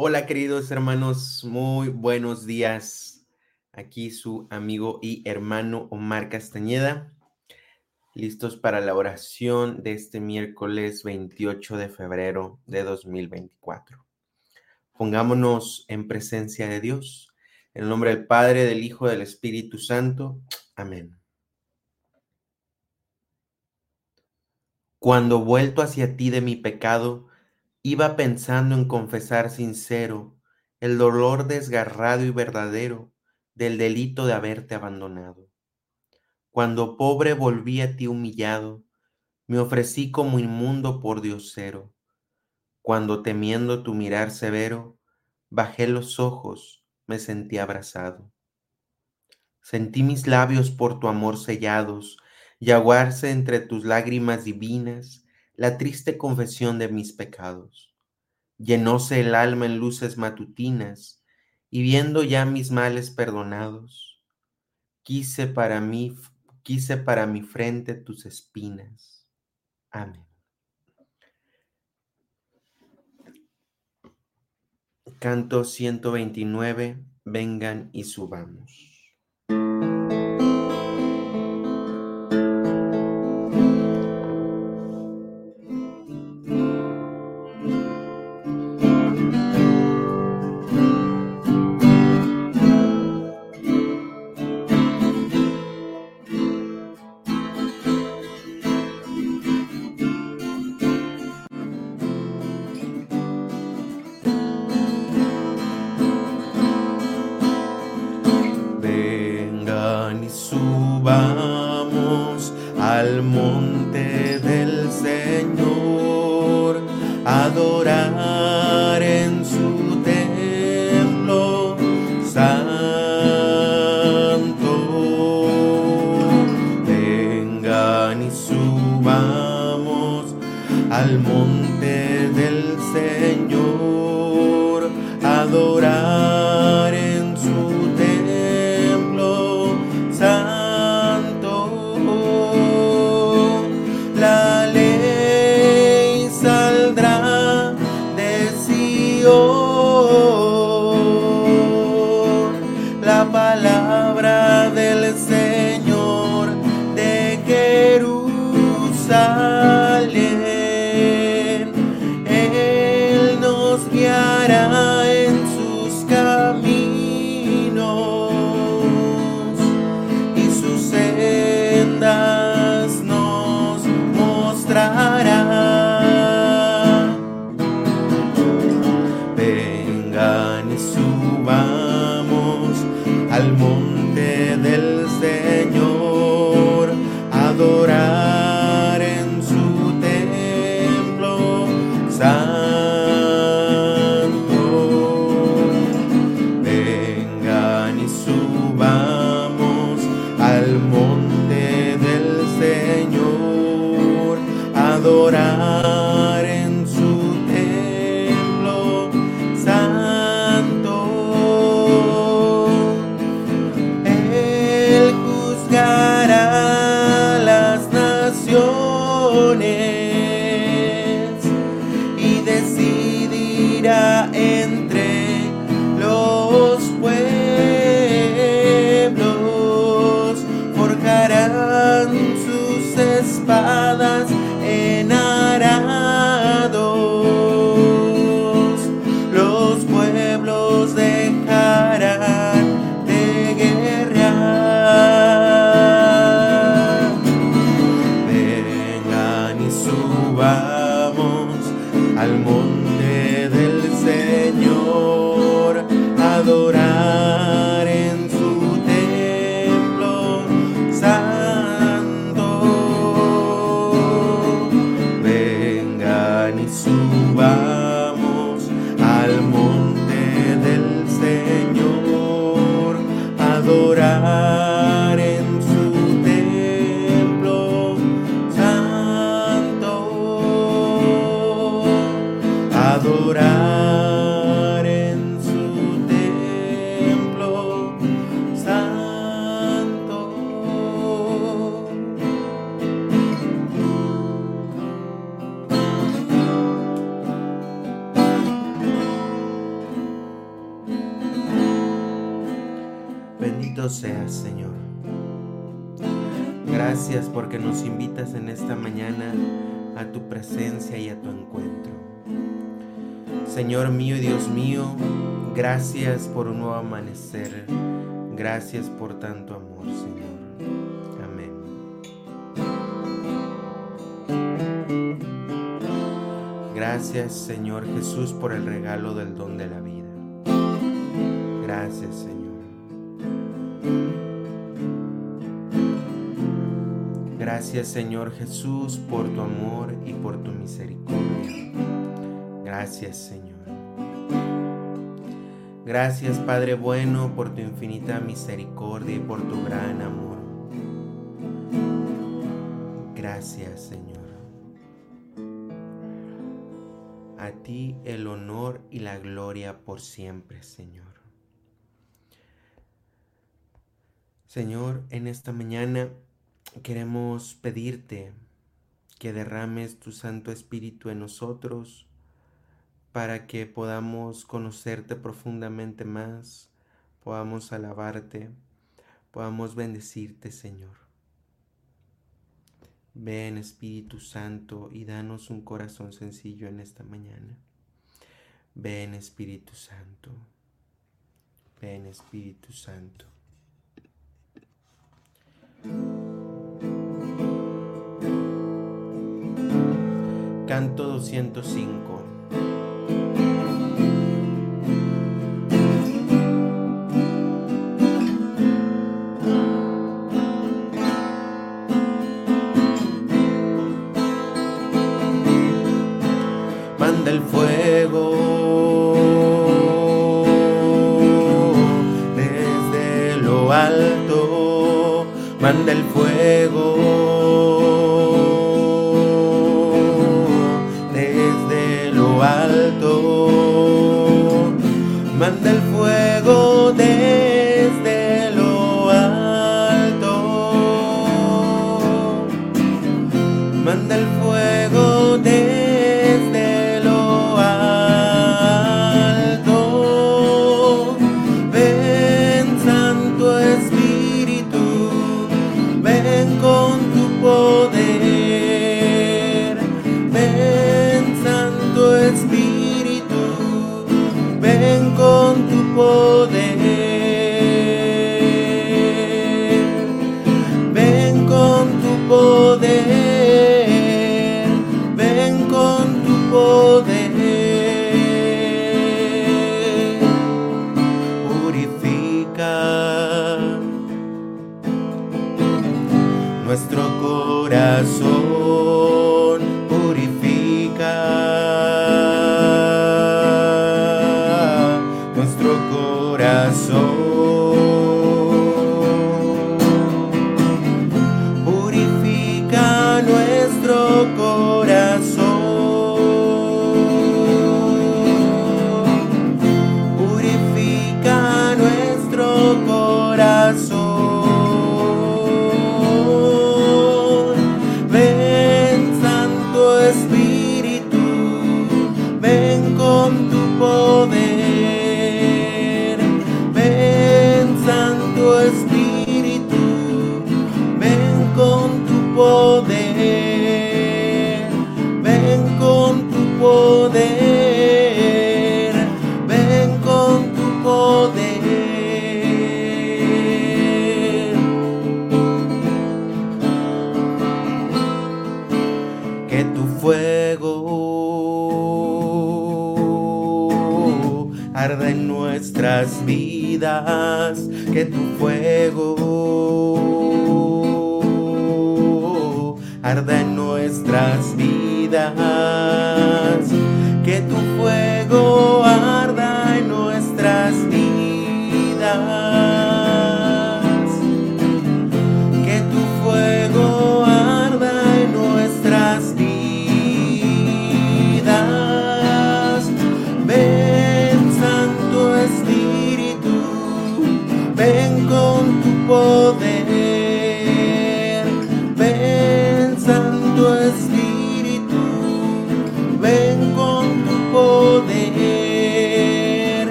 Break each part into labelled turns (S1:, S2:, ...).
S1: Hola queridos hermanos, muy buenos días. Aquí su amigo y hermano Omar Castañeda, listos para la oración de este miércoles 28 de febrero de 2024. Pongámonos en presencia de Dios, en el nombre del Padre, del Hijo, del Espíritu Santo. Amén. Cuando vuelto hacia ti de mi pecado, Iba pensando en confesar sincero el dolor desgarrado y verdadero del delito de haberte abandonado. Cuando pobre volví a ti humillado, me ofrecí como inmundo por diosero. Cuando temiendo tu mirar severo, bajé los ojos, me sentí abrazado. Sentí mis labios por tu amor sellados, y aguarse entre tus lágrimas divinas la triste confesión de mis pecados. Llenóse el alma en luces matutinas, y viendo ya mis males perdonados, quise para mí, quise para mi frente tus espinas. Amén. Canto 129, vengan y subamos. pensar. paz. Señor mío y Dios mío, gracias por un nuevo amanecer. Gracias por tanto amor, Señor. Amén. Gracias, Señor Jesús, por el regalo del don de la vida. Gracias, Señor. Gracias Señor Jesús por tu amor y por tu misericordia. Gracias Señor. Gracias Padre bueno por tu infinita misericordia y por tu gran amor. Gracias Señor. A ti el honor y la gloria por siempre Señor. Señor, en esta mañana queremos pedirte que derrames tu Santo Espíritu en nosotros para que podamos conocerte profundamente más, podamos alabarte, podamos bendecirte, Señor. Ven Espíritu Santo y danos un corazón sencillo en esta mañana. Ven Espíritu Santo. Ven Espíritu Santo. Canto 205.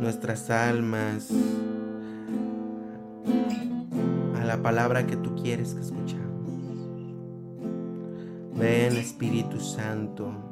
S1: Nuestras almas, a la palabra que tú quieres que escuchamos. Ven, Espíritu Santo.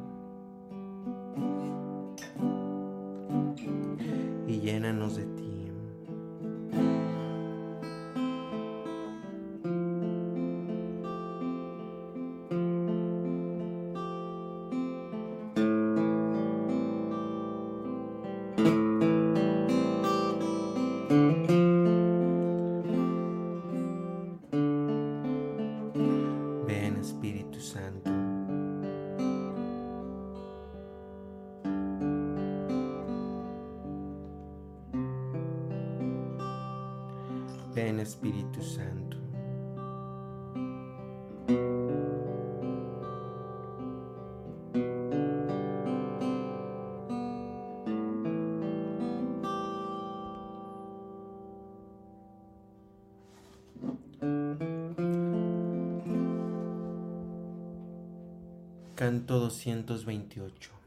S1: Canto 228.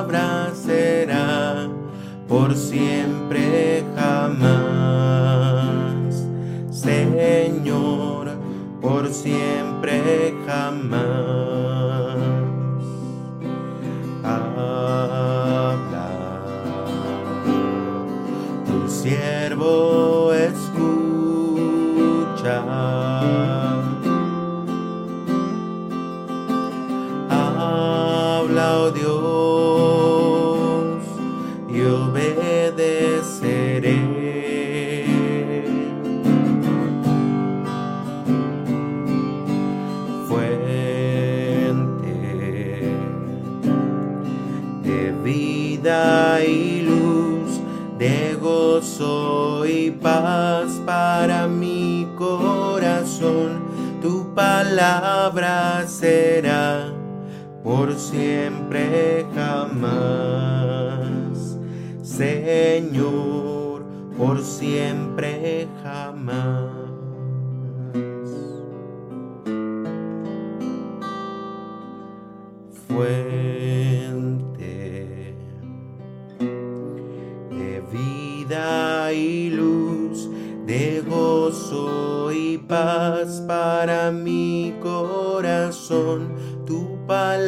S1: Palabra será por siempre jamás. Señor, por siempre jamás. Por siempre jamás. Señor, por siempre jamás. Fuente de vida y luz de gozo y paz para mi corazón.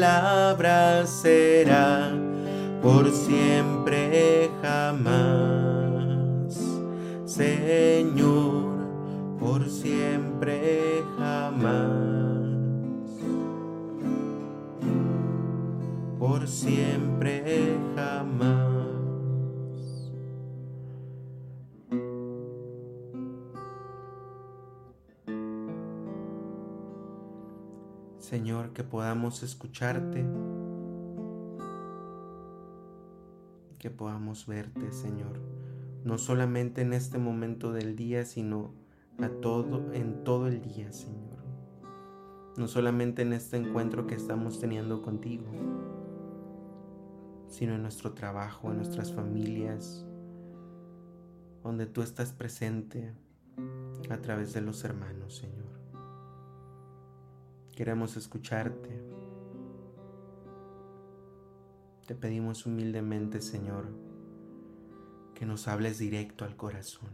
S1: Palabra será por siempre jamás. Señor, por siempre jamás. Por siempre Que podamos escucharte, que podamos verte, Señor, no solamente en este momento del día, sino a todo en todo el día, Señor. No solamente en este encuentro que estamos teniendo contigo, sino en nuestro trabajo, en nuestras familias, donde tú estás presente a través de los hermanos, Señor. Queremos escucharte. Te pedimos humildemente, Señor, que nos hables directo al corazón.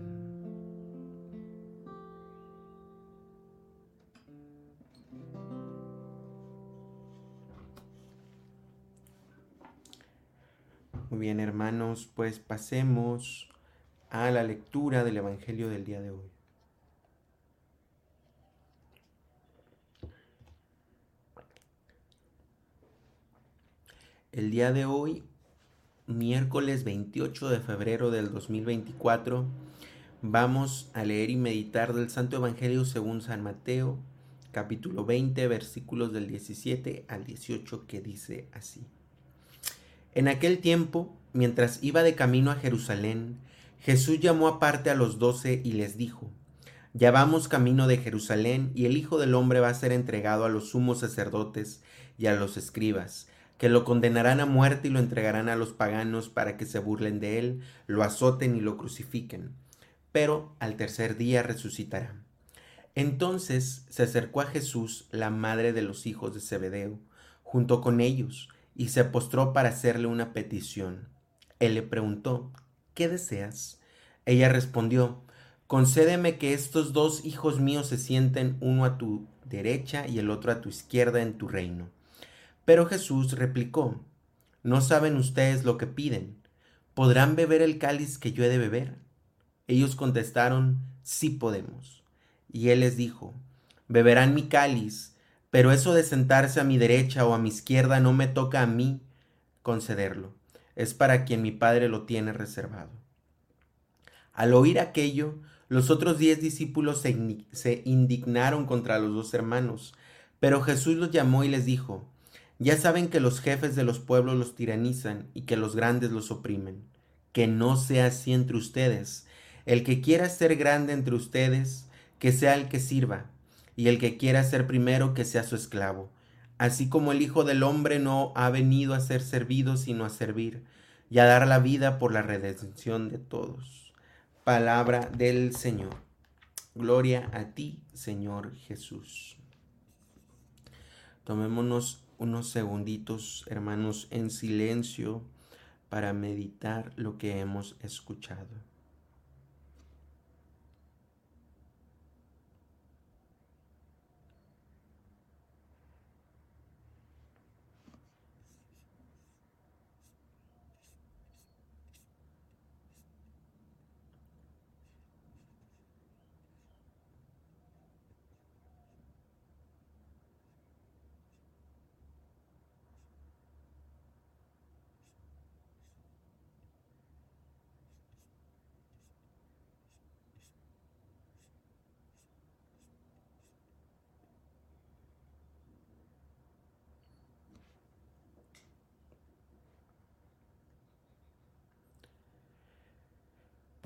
S1: Muy bien, hermanos, pues pasemos a la lectura del Evangelio del día de hoy. El día de hoy, miércoles 28 de febrero del 2024, vamos a leer y meditar del Santo Evangelio según San Mateo, capítulo 20, versículos del 17 al 18, que dice así. En aquel tiempo, mientras iba de camino a Jerusalén, Jesús llamó aparte a los doce y les dijo, Ya vamos camino de Jerusalén, y el Hijo del Hombre va a ser entregado a los sumos sacerdotes y a los escribas que lo condenarán a muerte y lo entregarán a los paganos para que se burlen de él, lo azoten y lo crucifiquen. Pero al tercer día resucitará. Entonces se acercó a Jesús la madre de los hijos de Zebedeo, junto con ellos, y se postró para hacerle una petición. Él le preguntó, ¿qué deseas? Ella respondió, concédeme que estos dos hijos míos se sienten uno a tu derecha y el otro a tu izquierda en tu reino. Pero Jesús replicó, ¿no saben ustedes lo que piden? ¿Podrán beber el cáliz que yo he de beber? Ellos contestaron, sí podemos. Y él les dijo, beberán mi cáliz, pero eso de sentarse a mi derecha o a mi izquierda no me toca a mí concederlo, es para quien mi Padre lo tiene reservado. Al oír aquello, los otros diez discípulos se, indignaron contra los dos hermanos, pero Jesús los llamó y les dijo, ya saben que los jefes de los pueblos los tiranizan y que los grandes los oprimen. Que no sea así entre ustedes. El que quiera ser grande entre ustedes, que sea el que sirva, y el que quiera ser primero, que sea su esclavo. Así como el Hijo del Hombre no ha venido a ser servido, sino a servir, y a dar la vida por la redención de todos. Palabra del Señor. Gloria a ti, Señor Jesús. Tomémonos unos segunditos, hermanos, en silencio para meditar lo que hemos escuchado.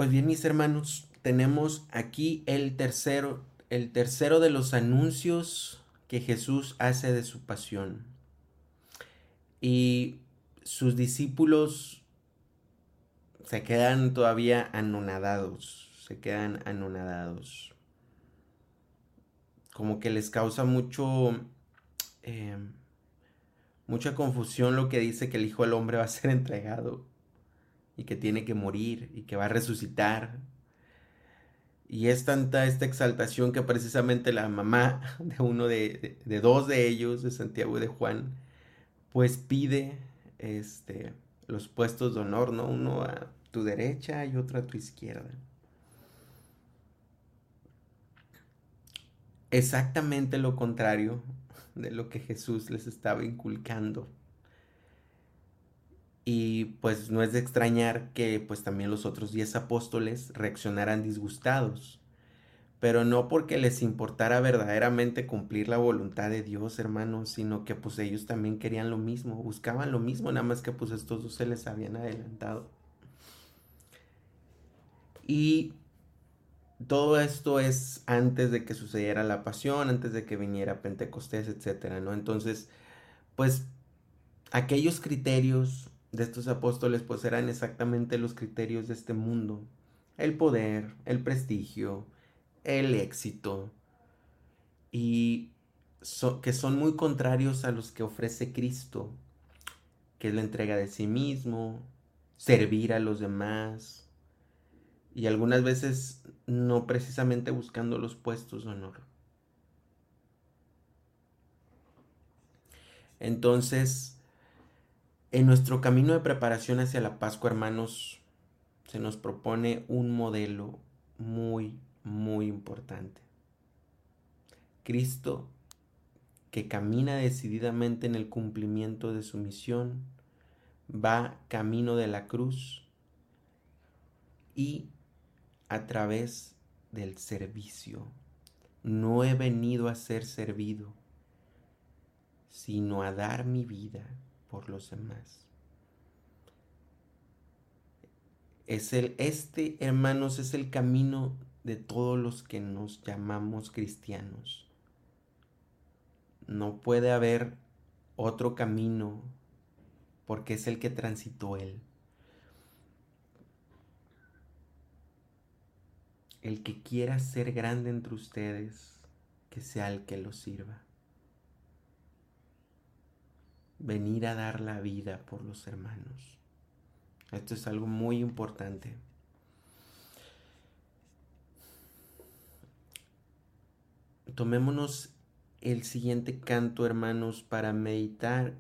S1: Pues bien, mis hermanos, tenemos aquí el tercero, el tercero de los anuncios que Jesús hace de su pasión. Y sus discípulos se quedan todavía anonadados, se quedan anonadados. Como que les causa mucho, eh, mucha confusión lo que dice que el Hijo del Hombre va a ser entregado y que tiene que morir y que va a resucitar. Y es tanta esta exaltación que precisamente la mamá de uno de, dos de ellos, de Santiago y de Juan, pues pide este, los puestos de honor, ¿no? Uno a tu derecha y otro a tu izquierda. Exactamente lo contrario de lo que Jesús les estaba inculcando y pues no es de extrañar que pues también los otros diez apóstoles reaccionaran disgustados, pero no porque les importara verdaderamente cumplir la voluntad de Dios, hermanos, sino que pues ellos también querían lo mismo, buscaban lo mismo, nada más que pues estos dos se les habían adelantado. Y todo esto es antes de que sucediera la pasión, antes de que viniera Pentecostés, etcétera, ¿no? Entonces, pues aquellos criterios de estos apóstoles pues eran exactamente los criterios de este mundo. El poder, el prestigio, el éxito. Y que son muy contrarios a los que ofrece Cristo, que es la entrega de sí mismo, servir a los demás. Y algunas veces no precisamente buscando los puestos de honor. Entonces, en nuestro camino de preparación hacia la Pascua, hermanos, se nos propone un modelo muy, muy importante. Cristo, que camina decididamente en el cumplimiento de su misión, va camino de la cruz y a través del servicio. No he venido a ser servido, sino a dar mi vida por los demás. Es el, este, hermanos, es el camino de todos los que nos llamamos cristianos. No puede haber otro camino porque es el que transitó Él. El que quiera ser grande entre ustedes, que sea el que lo sirva. Venir a dar la vida por los hermanos. Esto es algo muy importante. Tomémonos el siguiente canto, hermanos, para meditar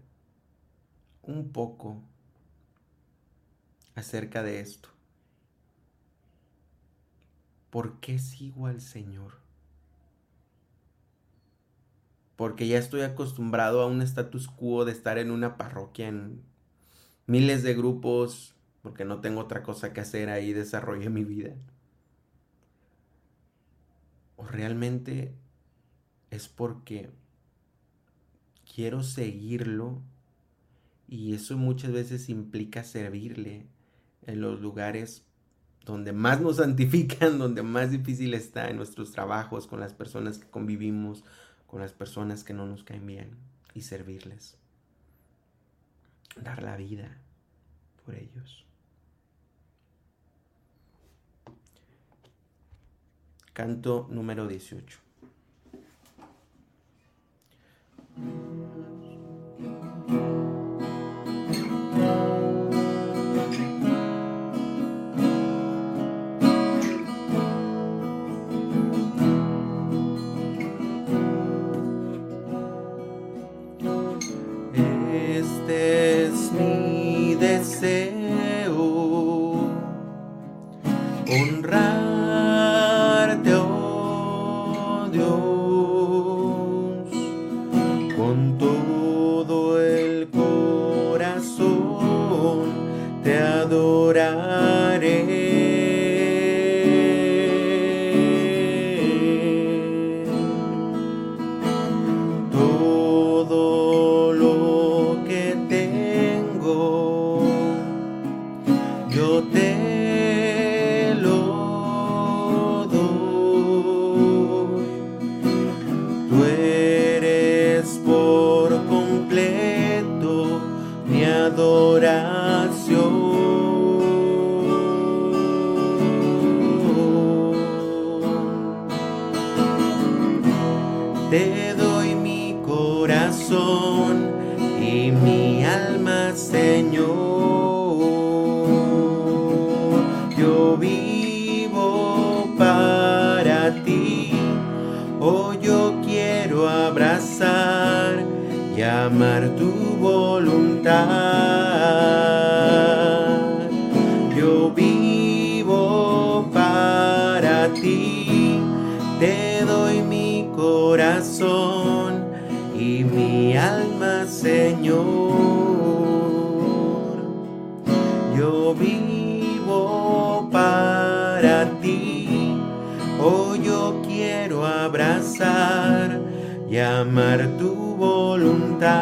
S1: un poco acerca de esto. ¿Por qué sigo al Señor? Porque ya estoy acostumbrado a un status quo de estar en una parroquia en miles de grupos, porque no tengo otra cosa que hacer ahí, desarrollo mi vida. O realmente es porque quiero seguirlo y eso muchas veces implica servirle en los lugares donde más nos santifican, donde más difícil está en nuestros trabajos, con las personas que convivimos, con las personas que no nos caen bien y servirles. Dar la vida por ellos. Canto número 18. 予定 Yo vivo para ti. Hoy yo quiero abrazar y amar tu voluntad.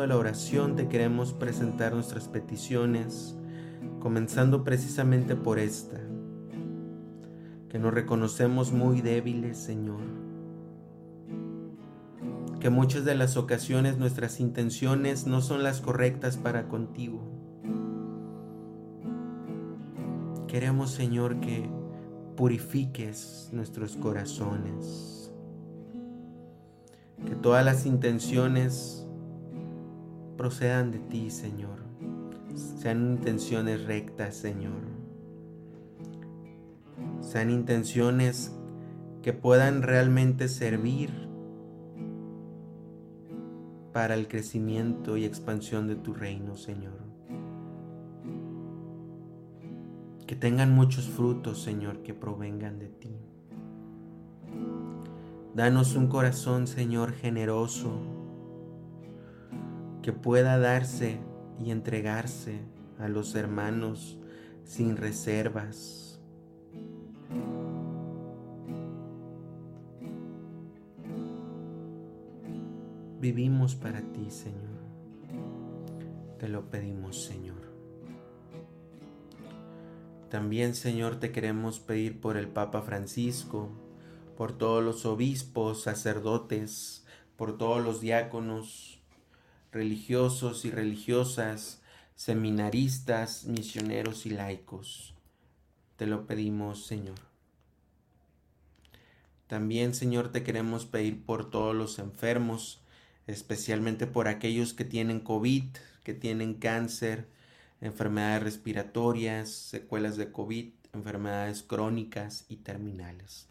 S1: De la oración te queremos presentar nuestras peticiones, comenzando precisamente por esta, que nos reconocemos muy débiles, Señor, que muchas de las ocasiones nuestras intenciones no son las correctas para contigo. Queremos, Señor, que purifiques nuestros corazones, que todas las intenciones procedan de ti, Señor. sean intenciones rectas, Señor. Sean intenciones que puedan realmente servir para el crecimiento y expansión de tu reino, Señor. Que tengan muchos frutos, Señor, que provengan de ti. Danos un corazón, Señor, generoso, que pueda darse y entregarse a los hermanos sin reservas. Vivimos para ti, Señor. Te lo pedimos, Señor. También, Señor, te queremos pedir por el Papa Francisco, por todos los obispos, sacerdotes, por todos los diáconos, religiosos y religiosas, seminaristas, misioneros y laicos. Te lo pedimos, Señor. También, Señor, te queremos pedir por todos los enfermos, especialmente por aquellos que tienen COVID, que tienen cáncer, enfermedades respiratorias, secuelas de COVID, enfermedades crónicas y terminales.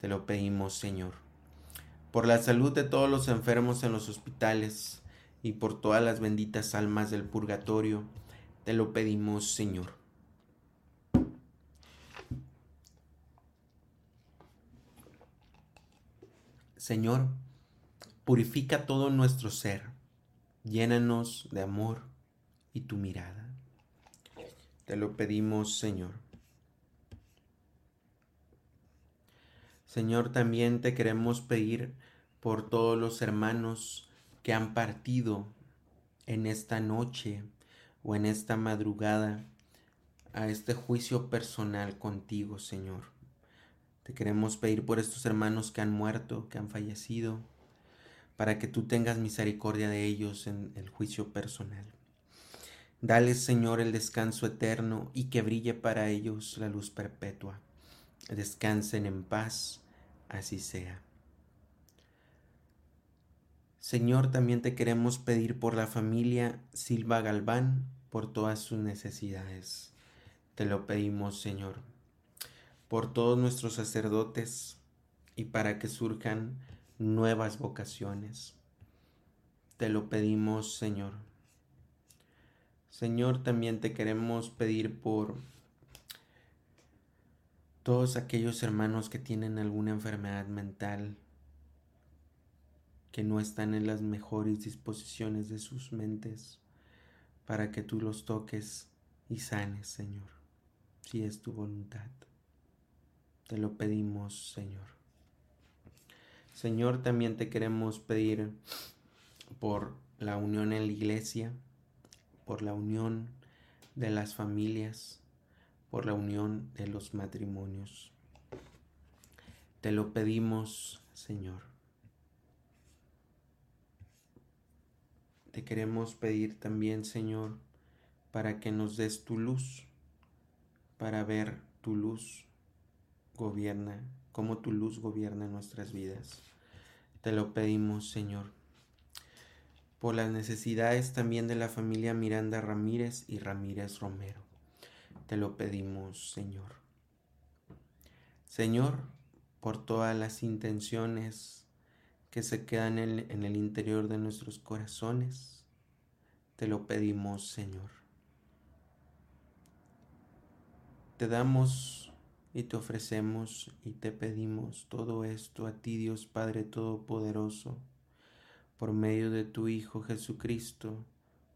S1: Te lo pedimos, Señor. Por la salud de todos los enfermos en los hospitales, y por todas las benditas almas del purgatorio, te lo pedimos, Señor. Señor, purifica todo nuestro ser, llénanos de amor y tu mirada. Te lo pedimos, Señor. Señor, también te queremos pedir por todos los hermanos que han partido en esta noche o en esta madrugada a este juicio personal contigo, Señor. Te queremos pedir por estos hermanos que han muerto, que han fallecido, para que tú tengas misericordia de ellos en el juicio personal. Dale, Señor, el descanso eterno y que brille para ellos la luz perpetua. Descansen en paz, así sea. Señor, también te queremos pedir por la familia Silva Galván, por todas sus necesidades. Te lo pedimos, Señor, por todos nuestros sacerdotes y para que surjan nuevas vocaciones. Te lo pedimos, Señor. Señor, también te queremos pedir por todos aquellos hermanos que tienen alguna enfermedad mental, que no están en las mejores disposiciones de sus mentes, para que tú los toques y sanes, Señor, si es tu voluntad. Te lo pedimos, Señor. Señor, también te queremos pedir por la unión en la iglesia, por la unión de las familias, por la unión de los matrimonios. Te lo pedimos, Señor. Te queremos pedir también, Señor, para que nos des tu luz, para ver tu luz gobierna, cómo tu luz gobierna nuestras vidas. Te lo pedimos, Señor. Por las necesidades también de la familia Miranda Ramírez y Ramírez Romero. Te lo pedimos, Señor. Señor, por todas las intenciones que se quedan en, el interior de nuestros corazones. Te lo pedimos, Señor. Te damos y te ofrecemos y te pedimos todo esto a ti, Dios Padre Todopoderoso, por medio de tu Hijo Jesucristo,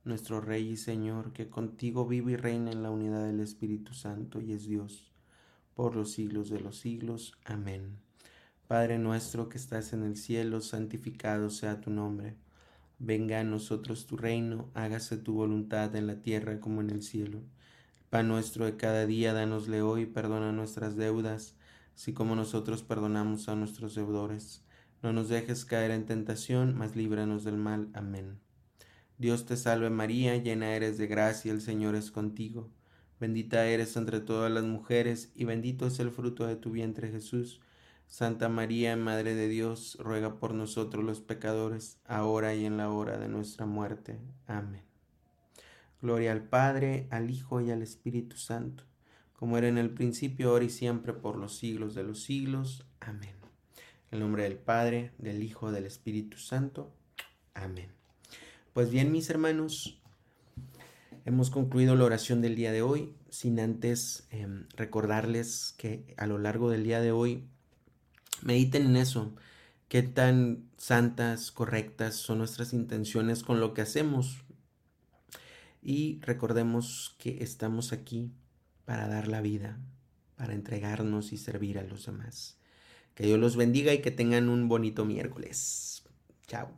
S1: nuestro Rey y Señor, que contigo vive y reina en la unidad del Espíritu Santo y es Dios, por los siglos de los siglos. Amén. Padre nuestro que estás en el cielo, santificado sea tu nombre. Venga a nosotros tu reino, hágase tu voluntad en la tierra como en el cielo. El pan nuestro de cada día, danosle hoy, perdona nuestras deudas, así como nosotros perdonamos a nuestros deudores. No nos dejes caer en tentación, mas líbranos del mal. Amén. Dios te salve María, llena eres de gracia, el Señor es contigo. Bendita eres entre todas las mujeres, y bendito es el fruto de tu vientre Jesús. Santa María, Madre de Dios, ruega por nosotros los pecadores, ahora y en la hora de nuestra muerte. Amén. Gloria al Padre, al Hijo y al Espíritu Santo, como era en el principio, ahora y siempre, por los siglos de los siglos. Amén. En el nombre del Padre, del Hijo, del Espíritu Santo. Amén. Pues bien, mis hermanos, hemos concluido la oración del día de hoy, sin antes em, recordarles que a lo largo del día de hoy Mediten en eso. ¿Qué tan santas, correctas son nuestras intenciones con lo que hacemos? Y recordemos que estamos aquí para dar la vida, para entregarnos y servir a los demás. Que Dios los bendiga y que tengan un bonito miércoles. Chao.